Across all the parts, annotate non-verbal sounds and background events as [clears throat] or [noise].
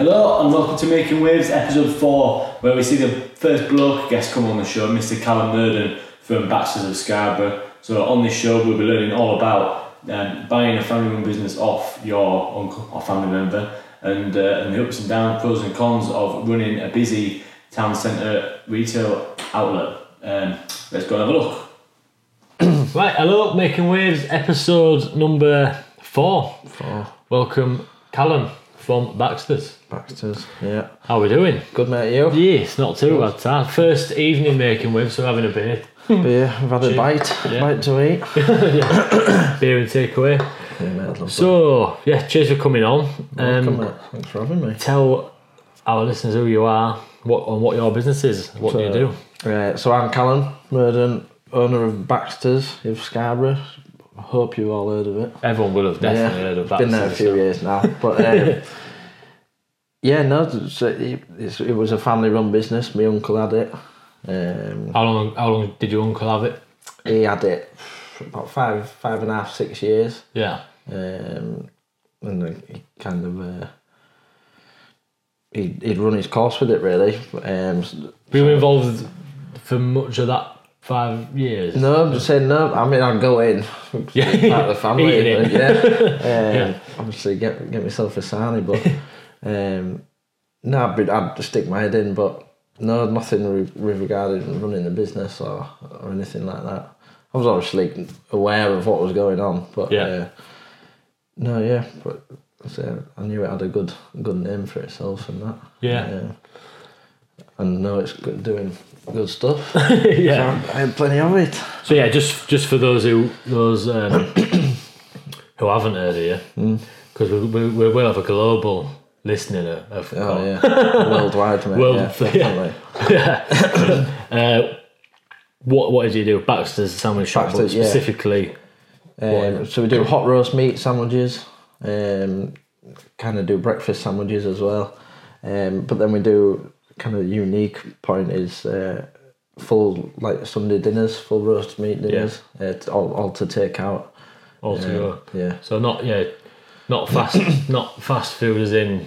Hello and welcome to Making Waves episode 4 where we see the first bloke guest come on the show, Mr Callum Murden from Baxters of Scarborough. So on this show we'll be learning all about um, buying a family run business off your uncle or family member and, uh, and the ups and downs, pros and cons of running a busy town centre retail outlet. Um, let's go and have a look. [clears throat] Right, hello, Making Waves, episode number four. Four. Welcome, Callum from Baxter's. Baxter's, yeah. How are we doing? Good mate, you? Yeah, it's not too bad. Our first evening making waves, so having a beer, Beer, we've had a bite, Yeah. bite to eat. [laughs] beer and takeaway. Yeah, mate. So, yeah, cheers for coming on. Welcome, Um. Thanks for having me. tell our listeners who you are, what and what your business is. What do you do? Right, so I'm Callum Murden, owner of Baxter's of Scarborough. I hope you've all heard of it. Everyone will have definitely yeah, heard of that. Been there a few years now, but [laughs] um, yeah, no, it's, it, it's, it was a family-run business. My uncle had it. Um, How long? How long did your uncle have it? he had it for about five, five and a half, six years. Yeah. um, and he kind of uh, he he'd run his course with it really. Um, Were you involved for much of that five years? no, I'm just saying no. I mean, I'd go in, [laughs] Yeah. yeah, part of the family, yeah. [laughs] Um, Yeah. Obviously, get get myself a sarnie, but [laughs] um, no, I'd, be, I'd stick my head in, but no, nothing re- with regarding running the business or or anything like that. I was obviously aware of what was going on, but Yeah. uh, no, yeah, but so I knew it had a good good name for itself and that. Yeah. and know it's good, doing good stuff. [laughs] yeah. So I had plenty of it. So yeah, just just for those who those um, [coughs] who haven't heard of you, because we, we, we will have a global listening of, of Oh yeah, [laughs] worldwide, mate. World- yeah, [laughs] yeah. definitely. [coughs] uh, what what did you do? Baxter's sandwich shop, but Baxter's, yeah. specifically. Um, so we do hot roast meat sandwiches. Um, kind of do breakfast sandwiches as well. Um, but then we do kind of unique point is uh, full like Sunday dinners, full roast meat dinners, uh, t- all, all to take out. all to Um, go. yeah. So not yeah, not fast [coughs] not fast food as in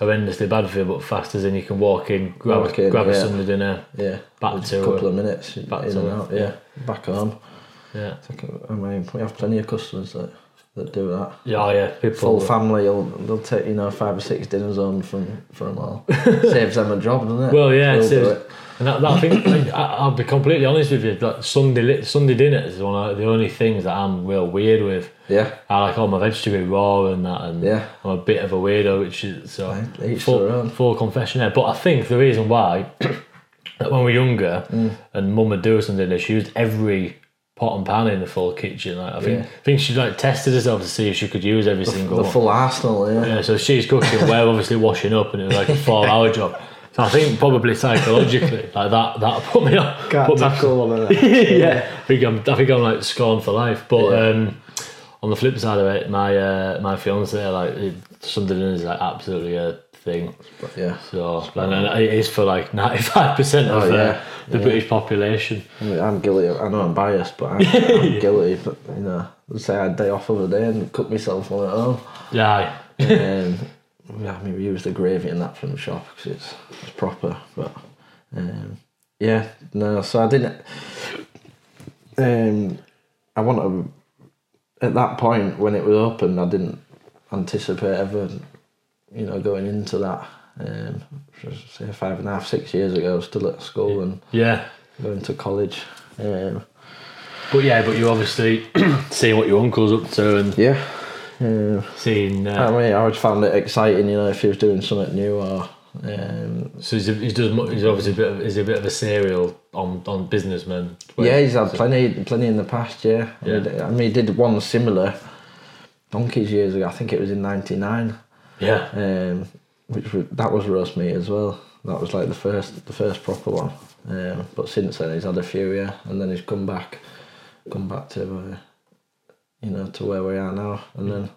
horrendously bad for you, but fast as in you can walk in, grab Walk a, in, grab a. Sunday dinner, Yeah, Back to, a couple uh, of minutes, back in to, and out. Yeah, back home. yeah, I mean, we have plenty of customers that, that do that. yeah, oh, yeah. People Full family, will they'll take you know five or six dinners on from from them all. [laughs] Saves them a job, doesn't it? Well, yeah, do it's- and that, that I think I, I'll be completely honest with you. Like Sunday Sunday dinners is one of the only things that I'm real weird with. Yeah, I like all my veggies to be raw and that, and Yeah. I'm a bit of a weirdo, which is so Right, full, full confession there. But I think the reason why [coughs] that when we were younger Mm. and mum would do us something, she used every pot and pan in the full kitchen. Like I think Yeah. I think she like tested herself to see if she could use every single the one. full arsenal. Yeah, Yeah, so she's cooking, we're obviously washing up, and it was like a four-hour [laughs] job. So I think probably psychologically, like that, that put me on. can't put me, tackle one of that. [laughs] yeah, I think I'm, I think I'm like scorned for life. But Yeah. um, on the flip side of it, my uh, my fiance like something is like absolutely a thing. But yeah, So and, and it is for like [laughs] ninety five percent of Oh, yeah. the Yeah. British population. I mean, I'm guilty. I know I'm biased, but I'm, [laughs] I'm guilty. But you know, let's say I had a day off of a day and cook myself one at home. Yeah, um, [laughs] yeah, I mean, we use the gravy and that from the shop because it's, it's proper. But um, yeah, no. So I didn't. Um, I want to. At that point when it was open, I didn't anticipate ever, you know, going into that. Um, say five and a half, six years ago, still at school and yeah. going to college. Um, But yeah, but you obviously [clears throat] seeing what your uncle's up to and yeah. Um, seeing. I Uh, mean, I always found it exciting, you know, if he was doing something new or. Um, so he's, a, he's, does, he's obviously a bit of, he's a bit of a serial on on businessmen. yeah, he's had plenty, plenty in the past. Yeah, I, Yeah. mean, I mean, he did one similar, donkeys years ago. I think it was in '99. Yeah, Um, which was, that was roast meat as well. That was like the first, the first proper one. Um, but since then, he's had a few, yeah, and then he's come back, come back to, uh, you know, to where we are now, and then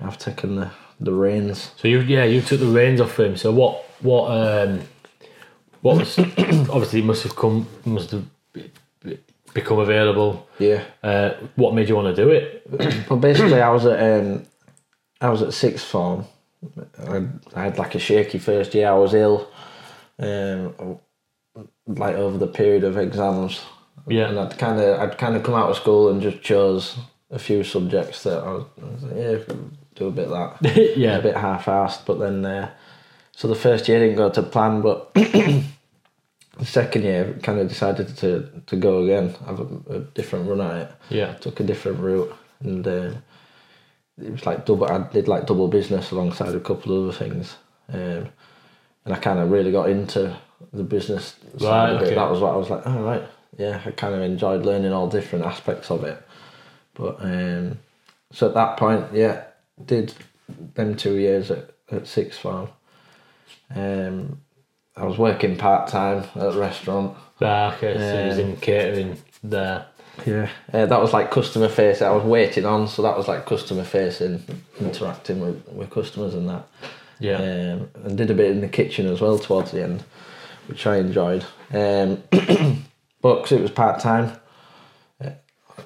I've taken the the reins. So you yeah you took the reins off him. So what what um what was [coughs] obviously must have come must have be- be- become available. Yeah. Uh, what made you want to do it? Well, basically, I was at um, I was at sixth form I, I had like a shaky first year. I was ill, um, like over the period of exams. Yeah. and I'd kind of I'd kind of come out of school and just chose a few subjects that I was, I was like, yeah, do a bit of that, [laughs] yeah. a bit half-assed. But then, uh, so the first year didn't go to plan, but [clears throat] the second year kind of decided to to go again, have a, a different run at it Yeah. took a different route and uh, it was like double I did like double business alongside a couple of other things um, and I kind of really got into the business side Right, of it okay. that was what I was like oh right yeah I kind of enjoyed learning all different aspects of it but um, so at that point yeah did them two years at, at sixth form um, I was working part-time at a restaurant Ah, okay, so he was Um, in catering there. Yeah, uh, that was like customer facing. I was waiting on, so that was like customer facing, interacting with, with customers and that. Yeah. Um, and did a bit in the kitchen as well towards the end, which I enjoyed. Um, [clears throat] but 'cause it was part time,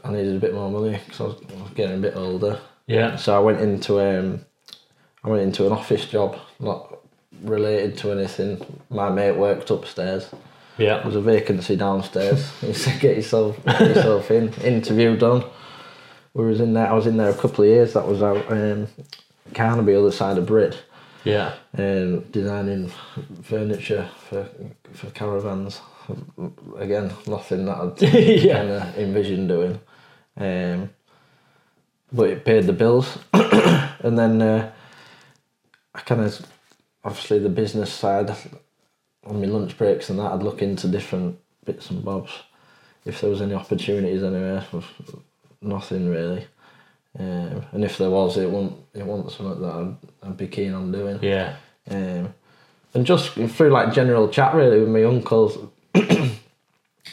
I needed a bit more money because I I was getting a bit older. yeah. So I went into um, I went into an office job, not related to anything. My mate worked upstairs. Yeah. There was a vacancy downstairs. [laughs] He said, "Get yourself, get yourself in." Interview done. We was in there. I was in there a couple of years. That was out um, Carnaby, other side of Brid, Yeah. um, designing furniture for for caravans. Again, nothing that I'd [laughs] Yeah. kind of envisioned doing. Um, but it paid the bills, [coughs] and then uh, I kind of obviously the business side on my lunch breaks and that I'd look into different bits and bobs if there was any opportunities anywhere for nothing really um, and if there was it wasn't it wasn't something that I'd, I'd be keen on doing Yeah. um, and just through like general chat really with my uncles [coughs]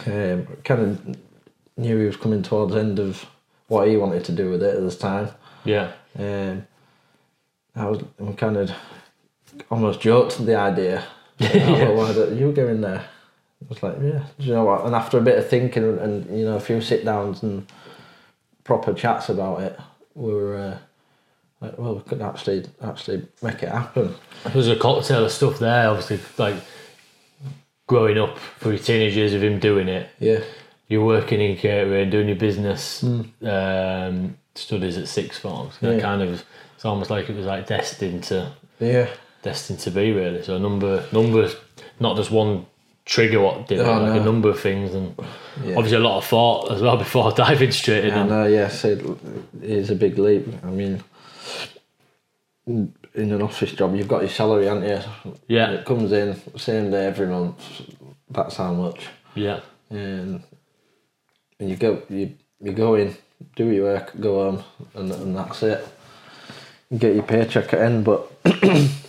um, kind of knew he was coming towards the end of what he wanted to do with it at this time Yeah. um, I was I kind of almost joked the idea. Yeah. why don't you go in there? I was like, yeah, do you know what? And after a bit of thinking and, and you know a few sit downs and proper chats about it, we were uh, like, well, we could actually actually make it happen. There's a cocktail of stuff there, obviously, like growing up for your teenage years of him doing it. Yeah, You're working in catering, doing your business um, studies at six form. So Yeah. kind of, it's almost like it was like destined to yeah, destined to be really. So a number, number, not just one trigger what did Oh, like a number of things, and yeah. obviously a lot of thought as well [laughs] before diving straight in. Uh, yes, it is a big leap. I mean, in in an office job, you've got your salary, haven't you? yeah, It comes in same day every month. That's how much. yeah, and and you go you you go in, do your work, go home, and and that's it. You get your paycheck at end, but [clears throat]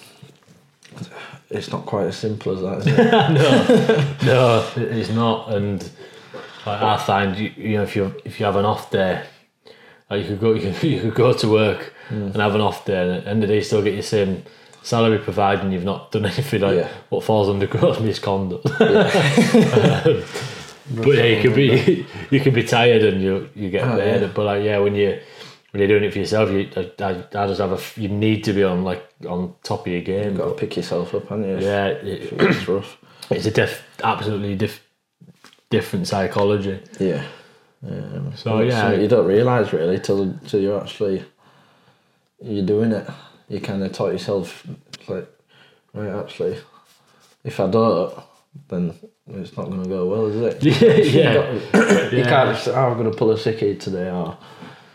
it's not quite as simple as that, is [laughs] it? no, it's not. And like I find, you, you know, if you if you have an off day, like you could go you [laughs] could, you could go to work Hmm. and have an off day, and at the end of the day, you still get your same salary providing you've not done [laughs] anything like Yeah. what falls under gross misconduct. Um, but yeah, you could be you could be tired and you you get Oh, paid. yeah. But like yeah, when you when you're doing it for yourself, you I, I, just have a you need to be on like on top of your game. Got to pick yourself up, haven't you? yeah, it, it's [clears throat] rough. it's a diff, absolutely diff, different psychology. Yeah. Um, So, yeah. you don't realise really till till you actually you're doing it. You kind of taught yourself like, right, actually, if I don't, then it's not going to go well, is it? Yeah, [laughs] yeah. You Yeah. can't oh, I'm going to pull a sickie today, or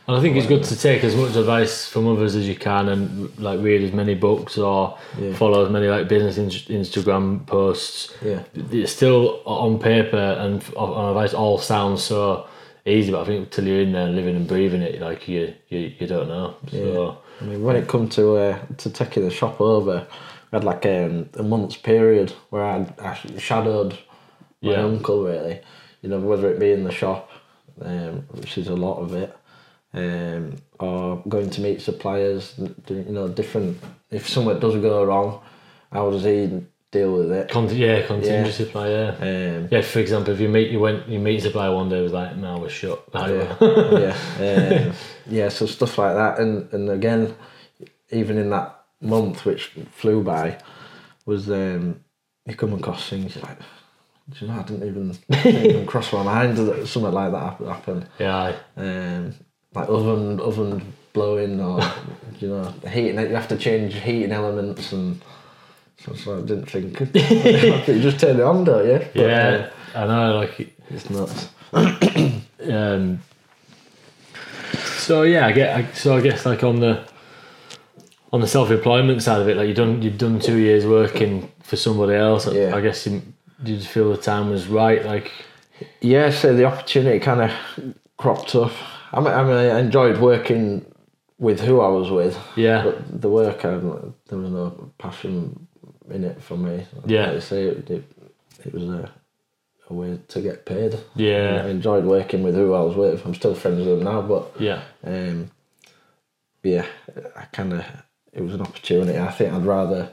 And I think it's good to take as much advice from others as you can, and like read as many books or Yeah. follow as many like business in- Instagram posts. yeah, It's still on paper and f- on advice all sounds so easy, but I think until you're in there living and breathing it, like you you, you don't know. So I mean, when it come to uh, to taking the shop over, I had like um, a month's period where I actually shadowed my Yeah. uncle really. You know, whether it be in the shop, um, which is a lot of it, um, or going to meet suppliers. You know, different. If something does go wrong, how does he deal with it? Con- yeah, contingency supply. Yeah. Um, Yeah, for example, if you meet you went you meet a supplier one day was like no we're shut. Yeah, [laughs] yeah, um, yeah. So stuff like that, and and again, even in that month, which flew by, was um, you come across things like, do you know, I didn't even, didn't even [laughs] cross my mind that something like that happened. Yeah, Um, like oven, oven blowing or, [laughs] you know, heating, you have to change heating elements and so, so I didn't think, [laughs] you just turn it on, don't you? But, yeah. uh, I know, like it's nuts. [coughs] um, so yeah, I get. So I guess like on the on the self employment side of it, like you've done you've done two years working for somebody else. Yeah. I guess you, did you feel the time was right? Like Yeah, so the opportunity kind of cropped up. I mean, I mean, I enjoyed working with who I was with, yeah, but the work, I, there was no passion in it for me. Yeah. like I say, it, it, it was a, a way to get paid. Yeah. I enjoyed working with who I was with. I'm still friends with them now, but yeah, um, yeah, I kind of it was an opportunity. I think I'd rather.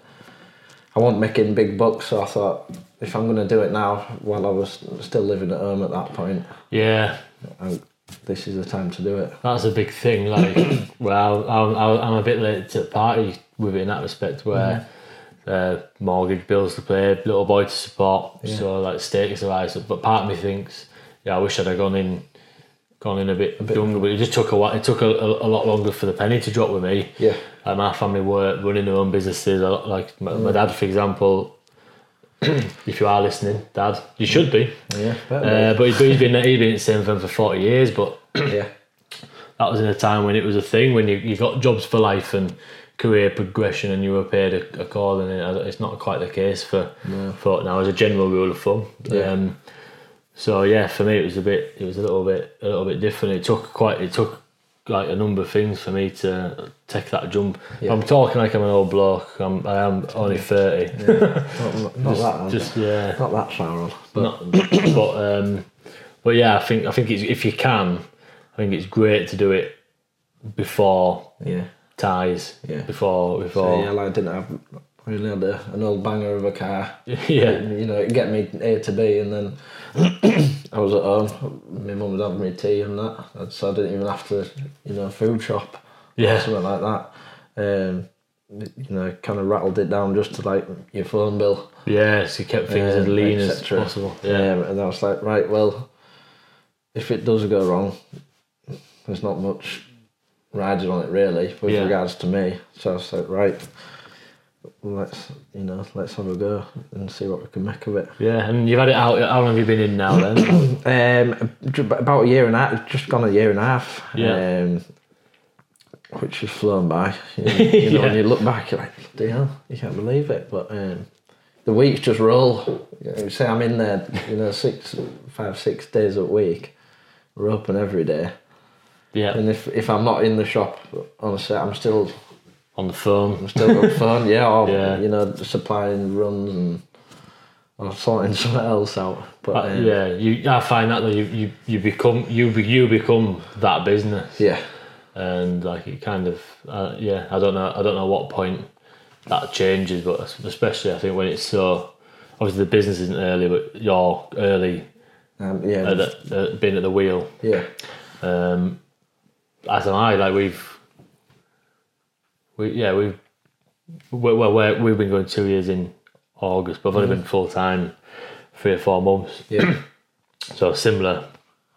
I wasn't making big bucks, so I thought if I'm going to do it now, while I was still living at home at that point, yeah. I, this is the time to do it. That's a big thing. Like, [coughs] well, I'm, I'm a bit late to the party with it in that respect, where uh, mortgage bills to pay, little boy to support, so like status wise. But part of me thinks, yeah, I wish I'd have gone in, gone in a bit, younger. But it just took a while. It took a, a, a lot longer for the penny to drop with me. Yeah. Like my family were running their own businesses. a Like my, my dad, for example. If you are listening, Dad, you should be. Yeah, Uh, but he's, been he's been the same firm for forty years. But yeah, that was in a time when it was a thing when you, you got jobs for life and career progression and you were paid a, a call and it, it's not quite the case for for now as a general rule of thumb Yeah. um, so yeah for me it was a bit it was a little bit a little bit different it took quite it took like a number of things for me to take that jump Yeah. I'm talking like I'm an old bloke I'm, I am only 30 not, not, [laughs] not that. just yeah not that far off. But not, but um, but yeah, I think I think it's, if you can, I think it's great to do it before yeah, ties. Yeah. Before so, before yeah, like I didn't have. Really had a, an old banger of a car. [laughs] yeah You know, it'd get me A to B, and then [clears throat] I was at home. My mum would have me tea and that, so I didn't even have to, you know, food shop or yeah something like that. Um, you know, kind of rattled it down just to like your phone bill. yeah. So you kept things as um, lean as possible. Yeah. Um, and I was like, right, well, if it does go wrong, there's not much riding on it really with Yeah. regards to me. So I was like, right, let's you know, let's have a go and see what we can make of it. Yeah, and you've had it out. How long have you been in now then? [clears throat] Um, about a year and a half, just gone a year and a half. Yeah. Um, which has flown by. [laughs] You know, [laughs] you know, when you look back, you're like, hell, you can't believe it. But um, the weeks just roll. You know, say I'm in there, you know, six, five, six days a week. We're open every day. yeah, And if, if I'm not in the shop set, I'm still on the phone. I'm still on the phone, yeah, or [laughs] Yeah. you know, supplying runs and or sorting [laughs] something else out. But Uh, um, yeah, you. I find that though you, you, you become you be, you become that business, yeah, and like it kind of uh, yeah. I don't know. I don't know what point that changes, but especially I think when it's so obviously the business isn't early, but you're early um, yeah, at uh, being at the wheel. yeah, Um, as am I. Like we've, we yeah we've well we're, we've been going two years in August, but I've only been full time three or four months, yeah, [clears throat] so similar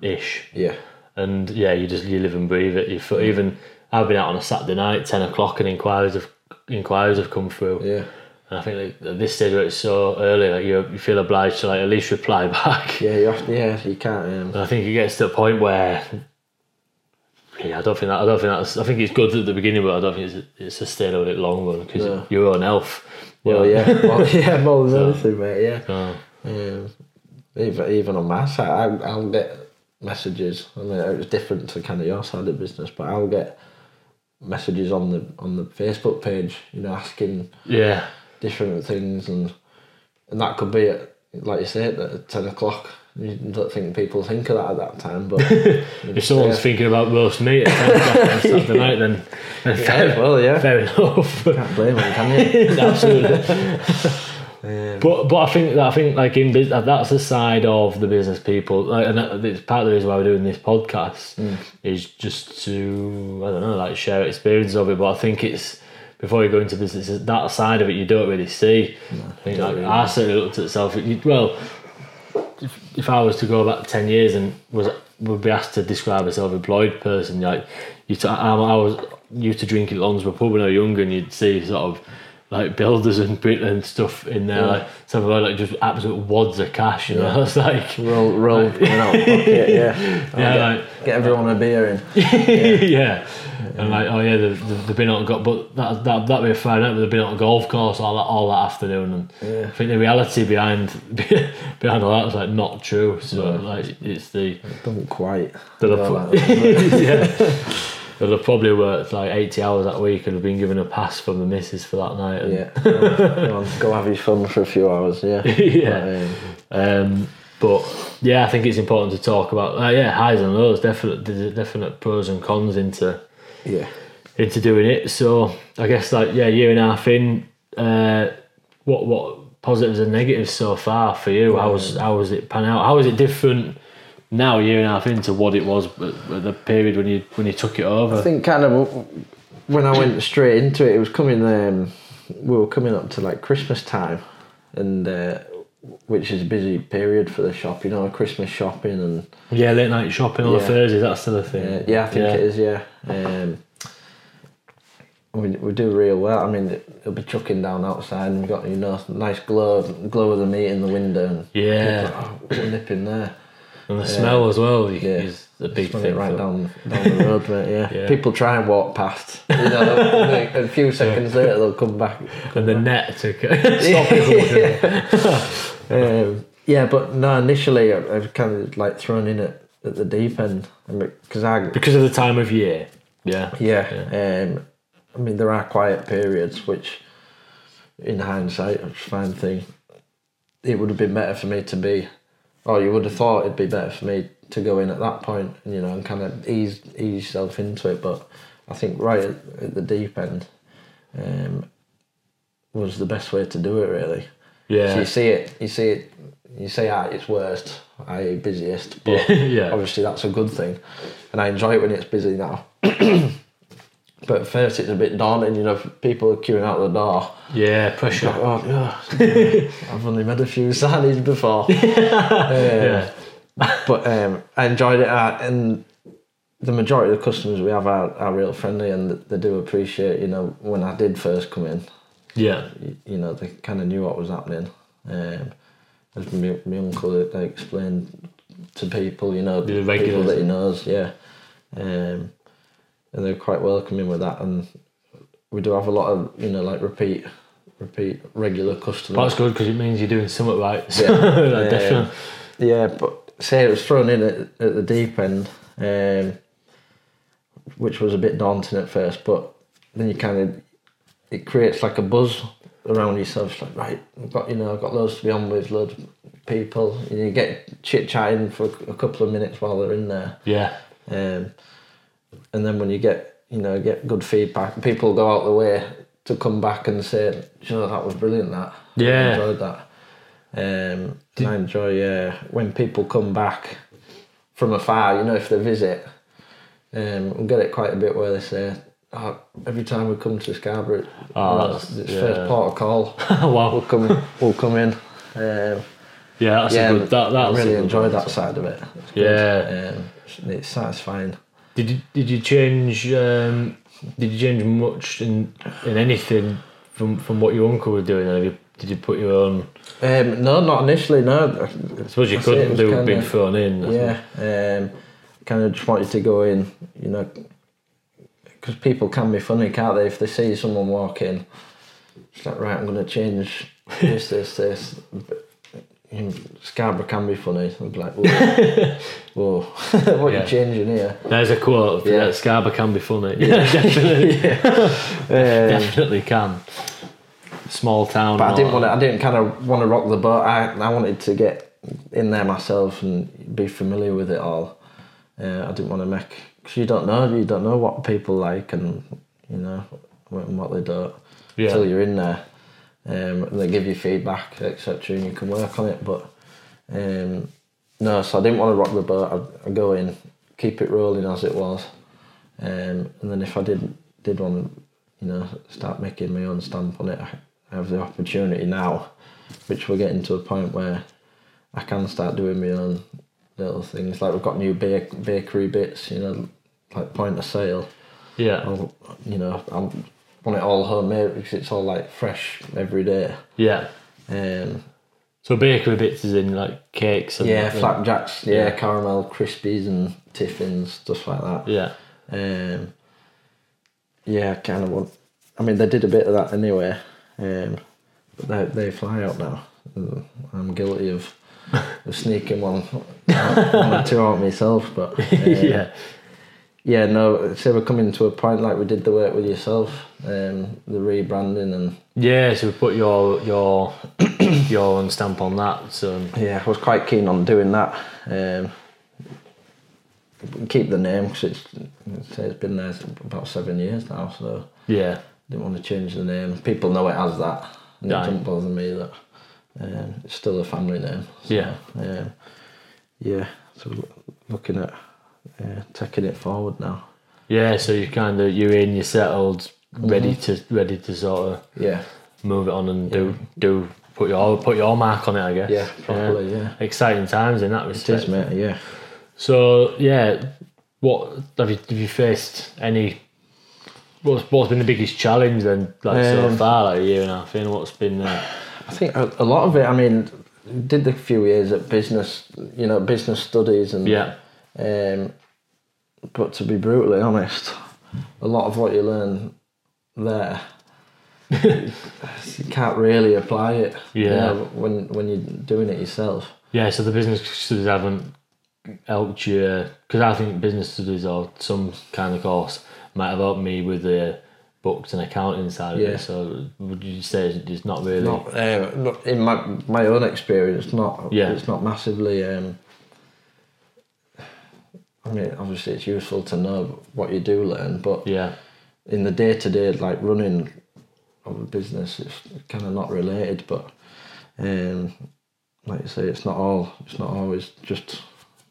ish. yeah. And yeah, you just you live and breathe it. You even I've been out on a Saturday night, ten o'clock, and inquiries have inquiries have come through. Yeah, And I think like, at this stage where it's so early, like you you feel obliged to like at least reply [laughs] back. yeah, you have to, yeah, you can't. Um, And I think it gets to a point where, yeah, I don't think that. I don't think that's. I think it's good at the beginning, but I don't think it's, it's sustainable in the long run because No. your own health. well, yeah, well, [laughs] yeah, more than anything, mate. Yeah. So, Um, even even on my side, I, I'll get messages. I mean, it was different to kind of your side of business, but I'll get messages on the on the Facebook page. You know, asking yeah, different things, and and that could be at like you say at ten o'clock. You don't think people think of that at that time, but [laughs] if someone's yeah. thinking about roast meat at 10 o'clock on Saturday [laughs] night, then, then fair, yeah, well, yeah, fair enough. can't blame them, can you? [laughs] Absolutely. Um, But but I think I think like in business that's the side of the business people like, and it's part of the reason why we're doing this podcast Mm. is just to I don't know like share experiences of it. But I think it's before you go into business, that side of it you don't really see. I think like, I certainly looked at. You, well, if, if I was to go back ten years and was would be asked to describe a self-employed person, like you, t- I, I was used to drinking at Londesborough pub when I was younger, and you'd see sort of like builders and and stuff in there, Yeah. like some of them like just absolute wads of cash, you know. [laughs] It's like Roll, roll, [laughs] you know, pocket, yeah. Yeah, oh, get, like- get everyone a beer in. [laughs] yeah. And like, oh yeah, they've, they've they've been on but that that that be a fine out. But they've been on a golf course all that all that afternoon, and Yeah. I think the reality behind [laughs] behind all that was like not true. So like, it's the Doesn't quite. they'll have, [laughs] yeah. They'll have probably worked like eighty hours that week and have been given a pass from the missus for that night. And, Yeah. Go, on, go have your fun for a few hours, yeah. [laughs] yeah. But, um, but yeah, I think it's important to talk about. Uh, yeah, highs and lows. Definite, there's definite pros and cons into yeah. into doing it. So I guess like yeah, year and a half in. Uh, what what positives and negatives so far for you? How's how was it pan out? How is it different now, a year and a half into what it was at, at the period when you when you took it over? I think kind of when I went straight into it, it was coming. Um, we were coming up to like Christmas time, and uh, which is a busy period for the shop. You know, Christmas shopping and yeah, late night shopping on Yeah. Thursday. That's still a thing. uh, yeah, I think it is. Yeah, um, we we do real well. I mean, it'll be chucking down outside, and we've got you know nice glow glow of the meat in the window, and Yeah. nipping there. And the smell as well you- Yeah. is a big thing. it right for- down down [laughs] the road, mate. Yeah. Yeah. people try and walk past. [laughs] You know, like, a few seconds later they'll come back. And the net to [laughs] stop it. Um, yeah, but no, initially I, I was kind of like thrown in at, at the deep end because I because of the time of year. Yeah. yeah, Um, I mean there are quiet periods which, in hindsight, I find thing. It would have been better for me to be, or you would have thought it'd be better for me to go in at that point, you know, and kind of ease ease yourself into it. But I think right at, at the deep end, um, was the best way to do it really. So Yeah. you see it, you see it, you say at its worst, i.e. busiest, but [laughs] Yeah. obviously that's a good thing. And I enjoy it when it's busy now. [clears throat] but first it's a bit daunting, you know, people are queuing out the door. Yeah, pressure. Oh, yeah. [laughs] I've only made a few [laughs] signings before. Uh, Yeah. But um, I enjoyed it, uh, and the majority of the customers we have are, are real friendly, and they do appreciate, you know, when I did first come in, Yeah. y- you know, they kind of knew what was happening. Um, as my, my uncle explained to people, you know, The people regulars. that he knows, yeah. Um, and they're quite welcoming with that, and we do have a lot of, you know, like repeat, repeat regular customers. That's good because it means you're doing something right. So, Yeah. [laughs] like, definitely. Yeah, but say it was thrown in at, at the deep end, um, which was a bit daunting at first, but then you kind of it creates like a buzz around yourself. It's like right, I've got you know I've got loads to be on with, loads of people. And you get chit chatting for a couple of minutes while they're in there, Yeah. um, and then when you get you know get good feedback, people go out the way to come back and say, you know that was brilliant. That yeah, I enjoyed that. Um, and I enjoy uh, when people come back from afar. You know, if they visit, um, we get it quite a bit where they say, oh, "Every time we come to Scarborough, Oh, that's- it's yeah. first port of call. [laughs] wow. we'll come, we'll come in." Um, Yeah, that's yeah, a good. That, I really good enjoy that side of it. It's. Yeah. um, it's- satisfying. Did you did you change? Um, did you change much in in anything from from what your uncle was doing? Have you, did you put your own? Um, no, not initially. No, I suppose you it couldn't do kinda- being thrown in. I Yeah, um, kind of just wanted to go in, you know, because people can be funny, can't they? If they see someone walk in, it's like, right, I'm going to change [laughs] this, this, this. But, you know, Scarborough can be funny. I'd be like, whoa, [laughs] whoa. [laughs] what Yeah. you changing here? There's a quote. Yeah. Yeah, Scarborough can be funny. Yeah, definitely, Um, definitely can. Small town. but I didn't want to. I didn't kind of want to rock the boat. I I wanted to get in there myself and be familiar with it all. Uh, I didn't want to make because you don't know. You don't know what people like and you know what and what they don't Yeah. until you're in there. Um, and they give you feedback, etc., and you can work on it. But um, no, so I didn't want to rock the boat. I'd, I'd go in, keep it rolling as it was, um, and then if I did did want to, you know, start making my own stamp on it. I have the opportunity now, which we're getting to a point where I can start doing my own little things. Like we've got new bake, bakery bits, you know, like point of sale. Yeah. I'll, you know, I want it all homemade because it's all like fresh every day. Yeah. Um, So bakery bits is in like cakes and yeah, flapjacks, yeah, Yeah. caramel crispies and tiffins, stuff like that. Yeah. Um, yeah, kind of want. I mean, they did a bit of that anyway, um, but they they fly out now. Uh, I'm guilty of, of sneaking one, one or two out myself, but um, [laughs] yeah. yeah, no. So we're coming to a point like we did the work with yourself, um, the rebranding and Yeah, so we put your your [coughs] your own stamp on that. So yeah, I was quite keen on doing that. Um, keep the name because it's it's been there about seven years now, so. yeah. Didn't want to change the name. People know it as that. And it doesn't bother me that um, it's still a family name. So, Yeah. Um, yeah. So looking at uh, taking it forward now. Yeah, so you kind of you're in, you're settled, ready to ready to sort of Yeah. move it on and do do put your put your mark on it, I guess. Yeah. Properly. Yeah. Exciting times in that respect. is, mate. Yeah. So yeah, what have you have you faced any? What's what's been the biggest challenge then, like so Um, far, like a year and a half in? What's been? Uh, [sighs] I think a, a lot of it. I mean, did the few years at business. You know, business studies and yeah, Um, but to be brutally honest, a lot of what you learn there, [laughs] you can't really apply it. you Yeah. know, when when you're doing it yourself. yeah. So the business studies haven't helped you because I think business studies or some kind of course might have helped me with the books and accounting side of it. So would you say it's not really? Not, uh, not in my my own experience. Not Yeah. It's not massively. Um, I mean, obviously, it's useful to know what you do learn, but Yeah, in the day to day, like running of a business, it's kind of not related. But um, like I say, it's not all. It's not always just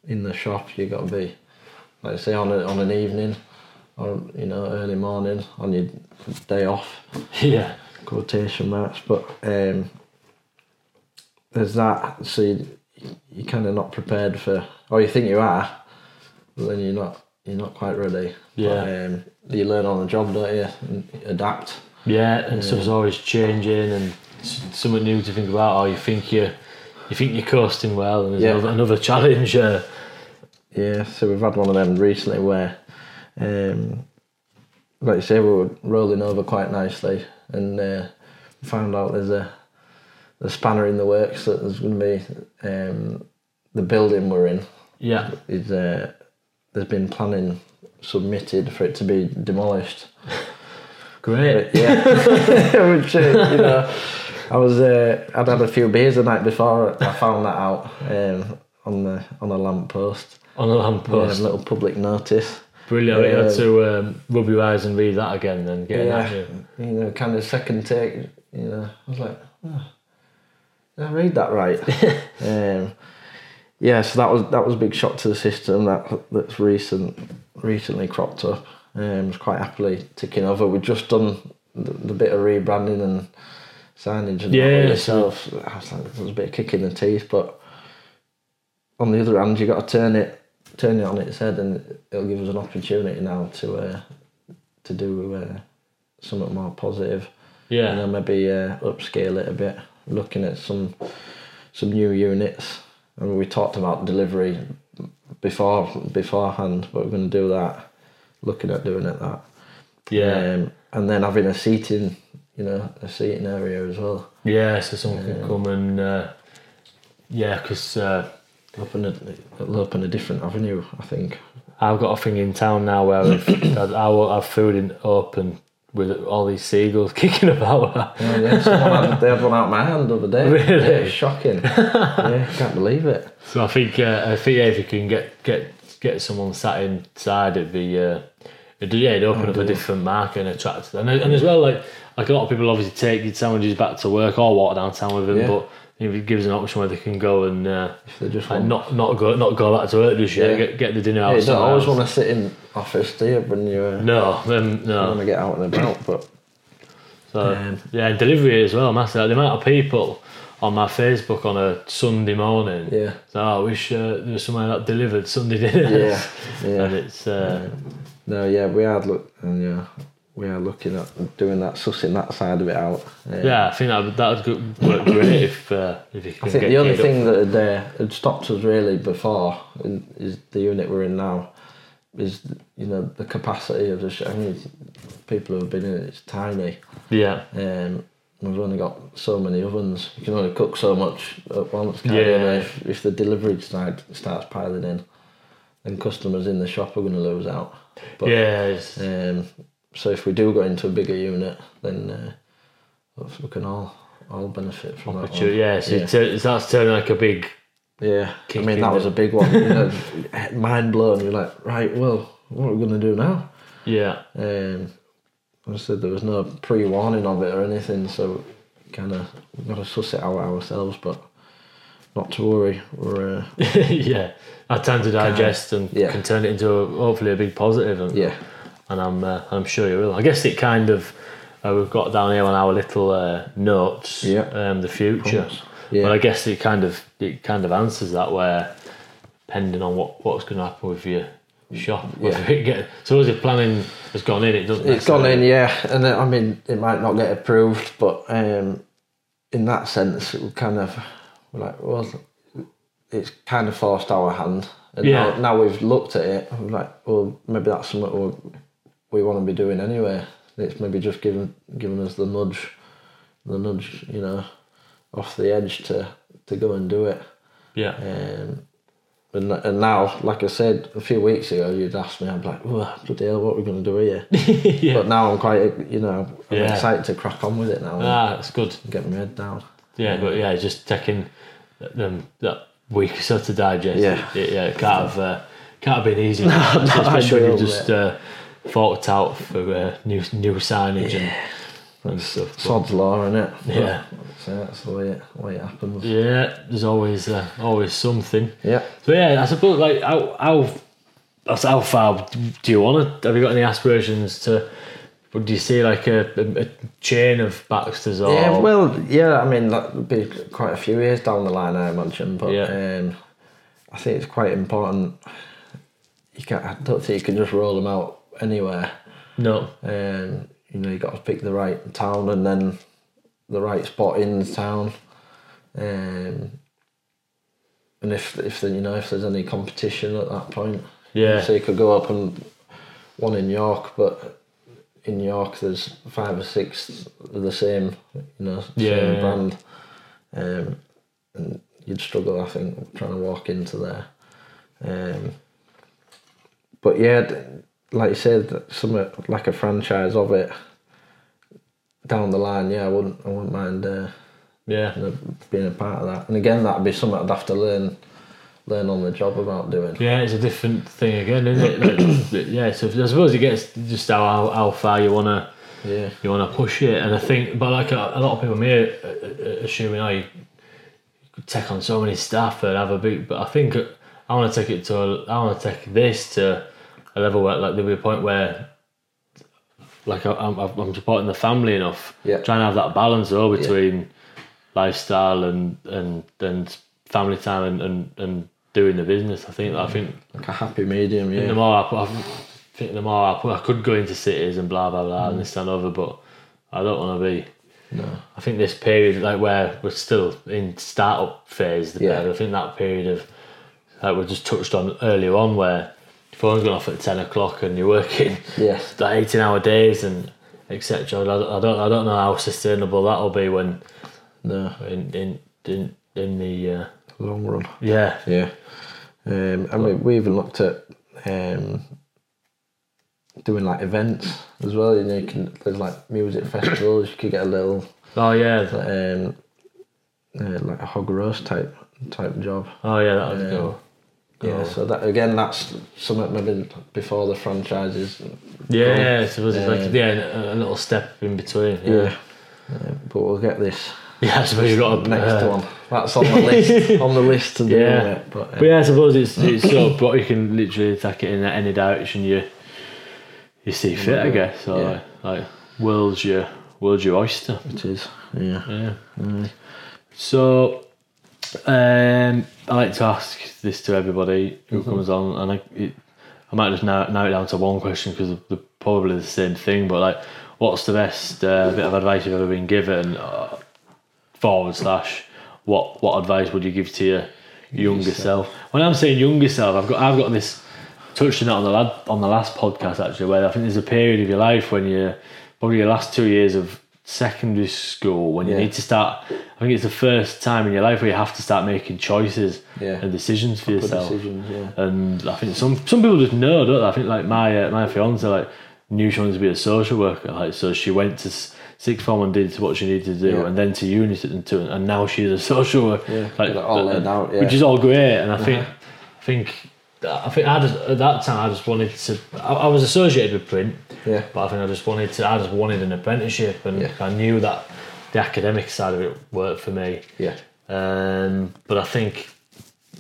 in the shop. You got to be, like I say, on a, on an evening, or you know, early morning on your day off. [laughs] yeah, Quotation marks, but um, there's that. So you, you're kind of not prepared for, or you think you are, but then you're not. You're not quite ready. Yeah. But, um, you learn on the job, don't you? And adapt. yeah. And stuff's always changing and something new to think about. Or you think you you think you're coasting well, and there's Yeah. another, another challenge. Uh, Yeah, so we've had one of them recently where, um, like you say, we were rolling over quite nicely and uh, found out there's a, a spanner in the works that there's going to be um, the building we're in yeah, is uh, there's been planning submitted for it to be demolished. [laughs] great. yeah, [laughs] which uh, you know, I was uh, I'd had a few beers the night before I found that out um, on the on a lamp post. On a Yeah, lamppost. a little public notice. Brilliant. You had to um, rub your eyes and read that again, then get Yeah. you know, kind of second take, you know, I was like, oh, did I read that right? [laughs] um, yeah, so that was that was a big shock to the system that that's recent recently cropped up. Um, was quite happily ticking over. We've just done the, the bit of rebranding and signage and Yeah, with so- yourself. I was like, there was a bit of kick in the teeth, but on the other hand, you got to turn it turn it on its head, and it'll give us an opportunity now to uh, to do uh, something more positive. Yeah. And then maybe uh, upscale it a bit, looking at some some new units. I mean, we talked about delivery before beforehand, but we're going to do that. Looking at doing it that. Yeah. Um, and then having a seating, you know, a seating area as well. Yeah, so someone can come and uh, yeah, because uh, Open a, it'll open a different avenue, I think. I've got a thing in town now where I've, [coughs] I won't have food in open with all these seagulls [laughs] kicking about. Oh, yeah, someone had, they had one out my hand the other day. Really? Yeah, shocking. [laughs] yeah, can't believe it. So I think uh, I think yeah, if you can get get get someone sat inside, it'd be uh, it'd, yeah, it'd open up a different market and attract and and as well like like a lot of people obviously take your sandwiches back to work or walk downtown with them, Yeah. but it gives an option where they can go and uh, they just like want not not go not go back to work just yet, Yeah. get get the dinner Yeah, out. you don't always else. want to sit in office, do you, when you uh, No, then want no. to get out and about. But So Um, yeah, and delivery as well, massive. The amount of people on my Facebook on a Sunday morning. Yeah. So oh, I wish uh, there was somewhere that delivered Sunday dinners. Yeah, [laughs] yeah. And it's uh, No, yeah, we had look, and yeah, we are looking at doing that, sussing that side of it out. Um, yeah, I think that would, that would work great if uh, if you can I think the only geared up. thing that had, uh, had stopped us really before in, is the unit we're in now is you know the capacity of the sh- I mean people who have been in it, it's tiny. Yeah, Um, we've only got so many ovens. You can only cook so much at once. Can't Yeah. You? If, if the delivery side starts piling in, then customers in the shop are going to lose out. But, yeah, it's, Um, so if we do go into a bigger unit, then uh, we can all all benefit from that. One. yeah, so yeah. It, tur- it starts turning like a big. Yeah, I mean that was a big one. You know, [laughs] mind blown. You're like, right, well, what are we going to do now? Yeah, Um, I said there was no pre warning of it or anything, so kind of we've got to suss it out ourselves. But not to worry, we're uh, [laughs] yeah. Had time to digest and yeah. can turn it into a, hopefully a big positive. And, yeah, and I'm uh, I'm sure you will. I guess it kind of uh, we've got down here on our little uh, notes. Yeah. Um, the future. yeah, But I guess it kind of it kind of answers that where depending on what what's going to happen with your shop. Yeah. Get suppose if planning has gone in, it doesn't. it's gone in, yeah. And then, I mean, it might not get approved, but um, in that sense, it would kind of we're like, well, it's kind of forced our hand. And Yeah. now, now we've looked at it, we're like, well, maybe that's something we, we want to be doing anyway. It's maybe just giving giving us the nudge, the nudge, you know, off the edge to to go and do it. Yeah. Um, and, and now, like I said a few weeks ago, you'd asked me, I'd be like, oh, bloody hell, what are we going to do here? [laughs] yeah. But now I'm quite, you know, I'm Yeah. excited to crack on with it now ah, it's good. get my head down. Yeah, but yeah, just taking them that week or so to digest. Yeah. it, yeah, it can't have uh, can't have been easy. [laughs] no, especially when you just uh, thought it out for uh, new new signage and, and stuff. But, Sod's law, innit? But Yeah. So that's the way it, way it happens. yeah, there's always uh, always something. Yeah. So yeah, I suppose like how how that's how far do you want to? Have you got any aspirations to? Would you see like a, a, a chain of Baxters or? Yeah, well, yeah, I mean, that would be quite a few years down the line, I imagine. But Yeah. um, I think it's quite important. You can't, I don't think you can just roll them out anywhere. no. Um, you know, you got to pick the right town and then the right spot in the town. Um, and if if the, you know if there's any competition at that point, Yeah. so you could go up and one in York, but in York there's five or six of the same, you know, same Yeah. brand, um, and you'd struggle, I think, trying to walk into there. Um, but yeah, like you said, something like a franchise of it down the line. Yeah, I wouldn't, I wouldn't mind uh, Yeah. being a part of that. And again, that'd be something I'd have to learn, learn on the job about doing. Yeah, it's a different thing again, isn't it? Like, [coughs] yeah, so I suppose it gets just how how far you wanna Yeah, you wanna push it, and I think, but like a, a lot of people may uh, uh, assuming, oh, you could take on so many staff and have a big, but I think I want to take it to, a, I want to take this to a level where like there'll be a point where. Like I- I'm, I'm supporting the family enough, Yeah. trying to have that balance though between lifestyle and and and family time and, and, and doing the business. I think I think like a happy medium. Yeah. The more I, put, I think the more I, put, I could go into cities and blah blah blah and mm. this and over, but I don't want to be. no, I think this period, like where we're still in startup phase, the Yeah. I think that period of like we just touched on earlier on, where phone's going off at ten o'clock and you're working yes, [laughs] like eighteen hour days and etc. I don't, I don't, I don't know how sustainable that'll be when no, in in in, in the uh, long run. yeah Yeah, um, I mean, we even looked at um, doing like events as well. You know, you can there's like music festivals. You could get a little oh yeah um, uh, like a hog roast type type job. oh yeah that would Um, go. Yeah, so that again, that's something maybe before the franchises. Yeah, I suppose it's like Um, yeah, a, little step in between. Yeah, Yeah, Uh, but we'll get this [laughs] yeah. I suppose you've got a next uh, one. That's on the [laughs] list. on the list to do Yeah. it. But, But yeah, I suppose it's it's [coughs] of, but you can literally attack it in any direction you you see fit, I guess. So Yeah. like, like world's your world's your oyster. It is. Yeah. Yeah. So, um, I like to ask this to everybody who comes on, and I, it, I might just narrow, narrow it down to one question because they're probably the same thing. But like, what's the best uh, bit of advice you've ever been given? Uh, forward slash, what what advice would you give to your younger self? When I'm saying younger self, I've got I've got this touching it on the lad, on the last podcast actually, where I think there's a period of your life when you probably your last two years of secondary school when you need to start. I think it's the first time in your life where you have to start making choices Yeah. and decisions for yourself. decisions, yeah. And I think some some people just know, don't they? I think like my uh, my fiance like knew she wanted to be a social worker, like so she went to sixth form and did what she needed to do, Yeah. and then to uni and to and now she's a [laughs] social worker. Yeah, like got all laid out, yeah. which is all great. And I think I think I think I just at that time I just wanted to. I, I was associated with print, Yeah. but I think I just wanted to. I just wanted an apprenticeship, and Yeah. I knew that the academic side of it worked for me. Yeah. Um, but I think,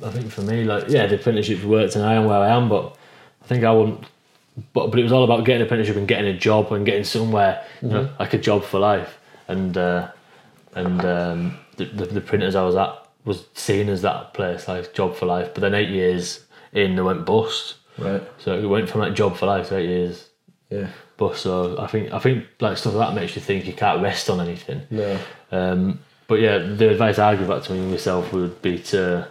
I think for me, like yeah, the apprenticeship worked, and I am where I am. But I think I wouldn't. But but it was all about getting an apprenticeship and getting a job and getting somewhere, you know, like a job for life. And uh, and um, the, the the printers I was at was seen as that place, like job for life. But then eight years in, they went bust. Right. So it went from that job for life to eight years Yeah. bust. So I think I think like stuff like that makes you think you can't rest on anything. No. Um, but yeah, the advice I give back to myself would be to,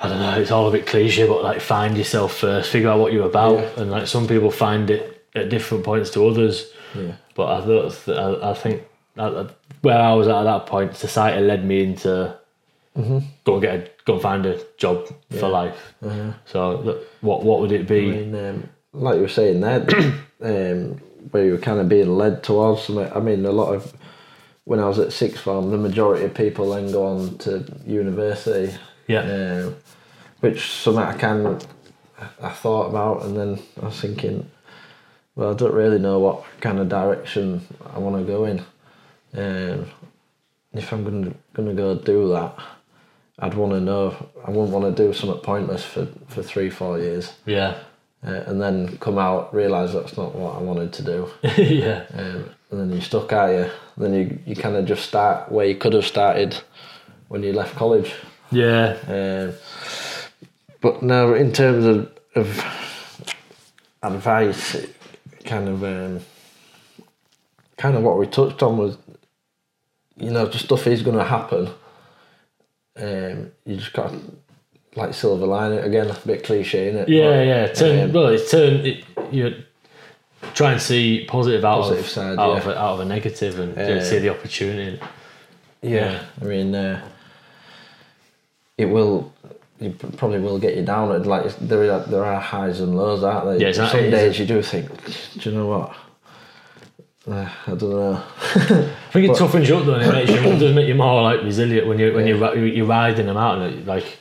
I don't know, it's all a bit cliche, but like find yourself first, figure out what you're about, Yeah. and like some people find it at different points to others. Yeah. But I thought, I, I think I, where I was at that point, society led me into Mhm. go and get a, go and find a job for life. So look, what what would it I be? mean, um, like you were saying there, [clears throat] um, where you were kind of being led towards something. I mean, a lot of when I was at sixth form, the majority of people then go on to university, yeah, um, which something I can I thought about, and then I was thinking, well, I don't really know what kind of direction I want to go in. Um, if I'm gonna gonna go do that, I'd want to know. I wouldn't want to do something pointless for, for three four years yeah, uh, and then come out realise that's not what I wanted to do. [laughs] yeah, Um, and then you're stuck, are you? Then you, you kind of just start where you could have started when you left college. yeah, Um, but now, in terms of, of advice, kind of um, kind of what we touched on was, you know, just stuff is going to happen. Um, you just got like silver lining again, a bit cliche, is it? Yeah, yeah. Turn um, well, it's turn. It, you try and see positive out Positive of side, out yeah. of a, out of a negative and Yeah. see the opportunity. Yeah, I mean, uh, it will. It probably will get you down. Like there are there are highs and lows, aren't there? Yeah, exactly. Some days you do think, do you know what? Uh, I don't know. I think it toughens you up though, and it makes you it does make you more like resilient when you when you you're, you're riding them out and it, like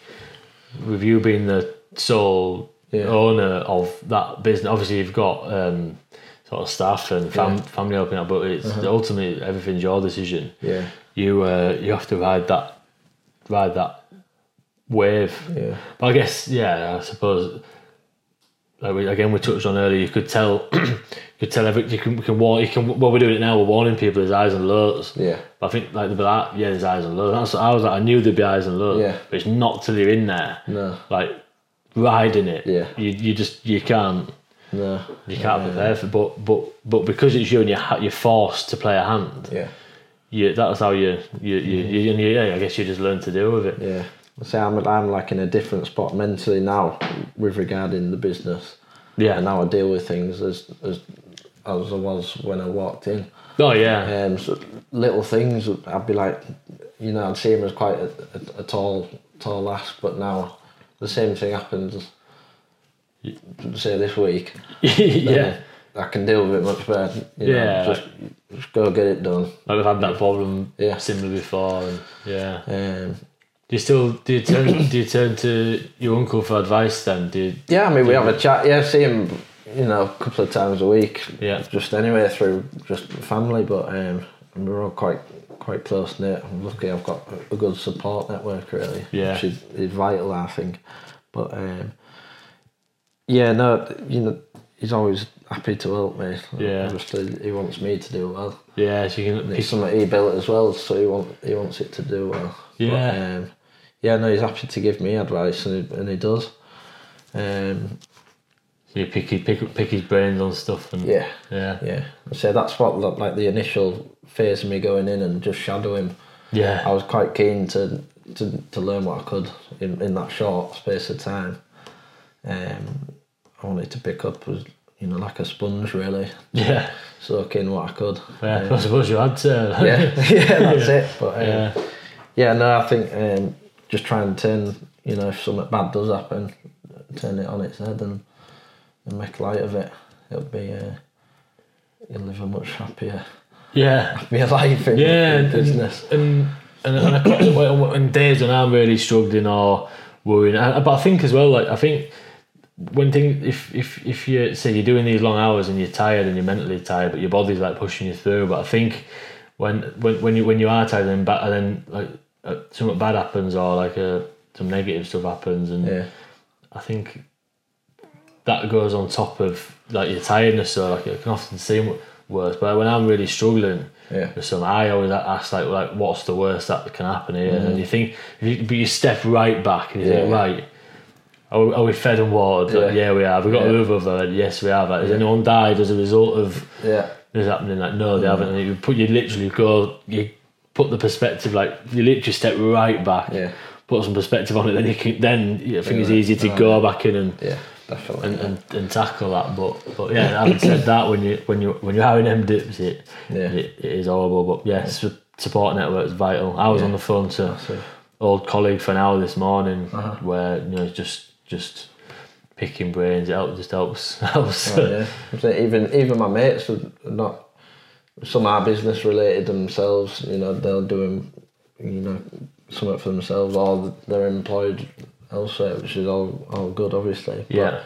with you being the sole Yeah. owner of that business. Obviously, you've got um, sort of staff and fam- Yeah. Uh-huh. family helping out, but it's ultimately everything's your decision. Yeah, You uh, you have to ride that ride that wave. yeah, But I guess, yeah, I suppose. Like we, again, we touched on earlier. You could tell, [clears throat] could tell every. You can, we can warn. You can. Well, we're doing it now. We're warning people. There's eyes and lows. yeah, But I think like they'd be like, yeah, there's highs and lows. That's I was like. I knew there'd be eyes and lows. Yeah. But it's not till you're in there. No. Like riding it. Yeah. You you just you can't no, you can't prepare for. But but but because it's you and you're you're forced to play a hand. yeah, You that's how you you you, you, and you yeah, I guess you just learn to deal with it. yeah. I say I'm I'm like in a different spot mentally now with regarding the business, Yeah. and how I deal with things as as as I was when I walked in. Oh yeah. Um, so little things, I'd be like, you know, I'd see him as quite a, a, a tall, tall lass, but now the same thing happens. Say this week, [laughs] yeah. I can deal with it much better. You Yeah, know, just just go get it done. Like we've had that problem Yeah. similar before, and yeah. Um, Do you still do you turn do you turn to your uncle for advice then? Do you, yeah, I mean, we have a chat. Yeah, see him, you know, a couple of times a week. Yeah. Just anyway through just family, but um, we're all quite quite close knit. I'm lucky I've got a good support network really. Yeah. Which is, is vital, I think. But um, yeah, no, you know, he's always happy to help me. Yeah. obviously he wants me to do well. Yeah, so you can It's something he built as well, so he want he wants it to do well. Yeah. but, um, yeah, no, he's happy to give me advice, and he, and he does. Um, you pick, his- pick, pick his brains on stuff. And, yeah, Yeah. yeah. So that's what like the initial phase of me going in and just shadow him. Yeah. I was quite keen to to, to learn what I could in, in that short space of time. Um, I wanted to pick up was you know like a sponge really, Yeah. soak in what I could. Yeah. Um, I suppose you had to. [laughs] yeah, [laughs] yeah, that's it. But um, Yeah. yeah, no, I think um, just try and turn you know if something bad does happen, turn it on its head and and make light of it. It'll be uh, you'll live a much happier Yeah. happier life in, Yeah, in business. and and and, when- [coughs] when days when I'm really struggling or worrying, I, but I think as well, like I think when things, if if if you say you're doing these long hours and you're tired and you're mentally tired, but your body's like pushing you through, but I think when when when you when you are tired and, ba- and then like uh, something bad happens or like uh, some negative stuff happens and yeah, I think that goes on top of like your tiredness. So like it can often seem worse. But when I'm really struggling yeah, with something, I always ask like like what's the worst that can happen here? Mm. And you think, if you, but you step right back and you think right. Are we, are we fed and watered? Like, Yeah. yeah, we are. Have we got Yeah. a roof over? Yes, we have. Like, has anyone died as a result of yeah, this happening? Like, no, they haven't. And you put you literally go, you put the perspective like you literally step right back, Yeah. put some perspective on it. Then you can then I think it's Yeah. easier to Right. go back in and yeah, definitely. and, and, and tackle that. But but yeah, having said [coughs] that, when you when you when you're having them dips, it Yeah. it, it is horrible. But yeah, su- support network is vital. I was Yeah. on the phone to old colleague for an hour this morning, Uh-huh. where you know just just picking brains. It helps, just helps [laughs] helps. oh, yeah. Even even my mates are not some are business related themselves. You know, they're doing you know something for themselves, or they're employed elsewhere, which is all all good, obviously. But yeah,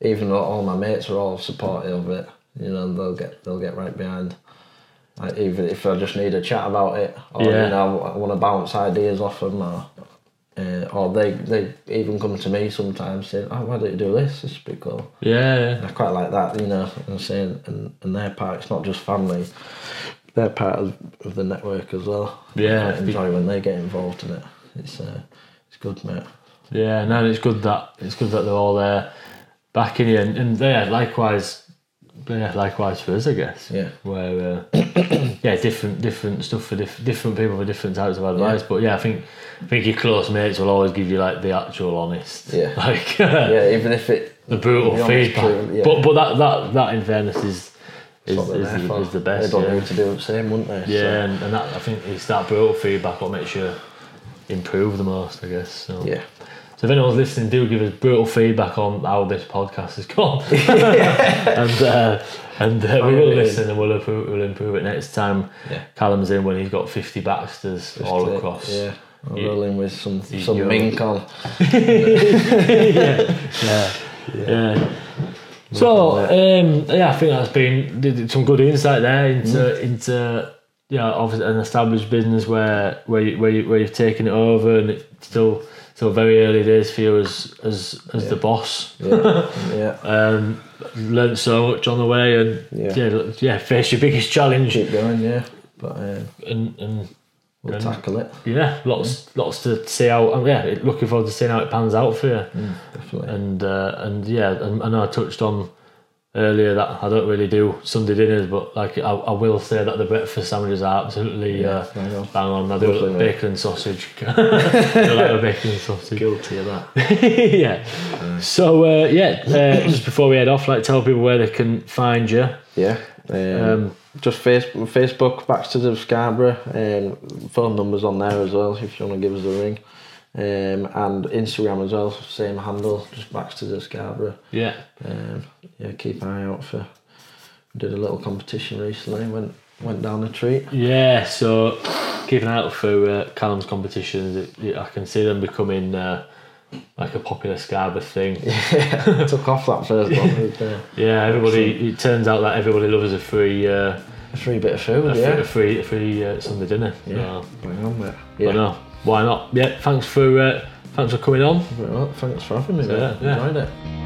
even though all my mates are all supportive of it, you know, they'll get they'll get right behind. Like even if I just need a chat about it, or Yeah. you know, I want to bounce ideas off them, or uh, or they they even come to me sometimes saying, "Oh, why don't you do this? This would be cool." yeah. And I quite like that, you know, and saying and and their part. It's not just family; they're part of, of the network as well. Yeah, I enjoy when they get involved in it. It's uh, it's good, mate. Yeah, no, it's good that it's good that they're all there backing you, and, and yeah, likewise, yeah, likewise for us, I guess. Yeah. Where, uh, [coughs] yeah, different different stuff for diff- different people for different types of advice. But yeah, I think I think your close mates will always give you like the actual honest, Yeah. [laughs] like [laughs] Yeah, even if it [laughs] the brutal feedback. yeah. But but that that that in fairness is is, is, the, is the best. They don't yeah. need to do the same, wouldn't they? Yeah, So, and, and that I think it's that brutal feedback what makes you improve the most, I guess. So. yeah. So if anyone's listening, do give us brutal feedback on how this podcast has gone, [laughs] and uh, and uh, we will listen and we'll improve, we'll improve it next time. Yeah. Callum's in when he's got fifty Baxters all across. Yeah. I'll You- roll in with some you- some mink on. [laughs] yeah, yeah. So um, yeah, I think that's been some good insight there into Mm. into yeah, obviously an established business where where you, where you, where you've taken it over and it's still very early days for you as as as the boss. Yeah. [laughs] yeah. Um, learned so much on the way, and Yeah. yeah, yeah, yeah face your biggest challenge, Keep going, yeah. But um, and and we'll And- tackle it. yeah, lots lots to see how. Yeah, looking forward to seeing how it pans out for you. Mm, definitely. And uh, and yeah, and I know I touched on earlier that I don't really do Sunday dinners, but like I, I will say that the breakfast sandwiches are absolutely Yeah, uh, bang on. I do Lovely, like bacon and sausage. [laughs] I like a bacon and sausage. Guilty of that. [laughs] yeah. So uh, yeah, uh, just before we head off, like tell people where they can find you. Yeah. Um, Um, just face, Facebook, Baxters of Scarborough. Um, phone numbers on there as well if you want to give us a ring. Um, and Instagram as well, same handle, just Baxters of Scarborough. Yeah. Um, yeah, keep an eye out for. Did a little competition recently. Went went down the treat. Yeah, so keep an eye out for uh, Callum's competitions. It, it- I can see them becoming uh, like a popular Scarborough thing. [laughs] yeah, took off that first one. [laughs] With, uh, Yeah, everybody. It turns out that everybody loves a free, uh, a free bit of food. a, yeah. free, a free, a free uh, Sunday dinner. Yeah. So, Bang on, mate. but Yeah. no, why not? Yeah, thanks for uh, thanks for coming on. Thanks for having me. Yeah, yeah. Enjoyed it.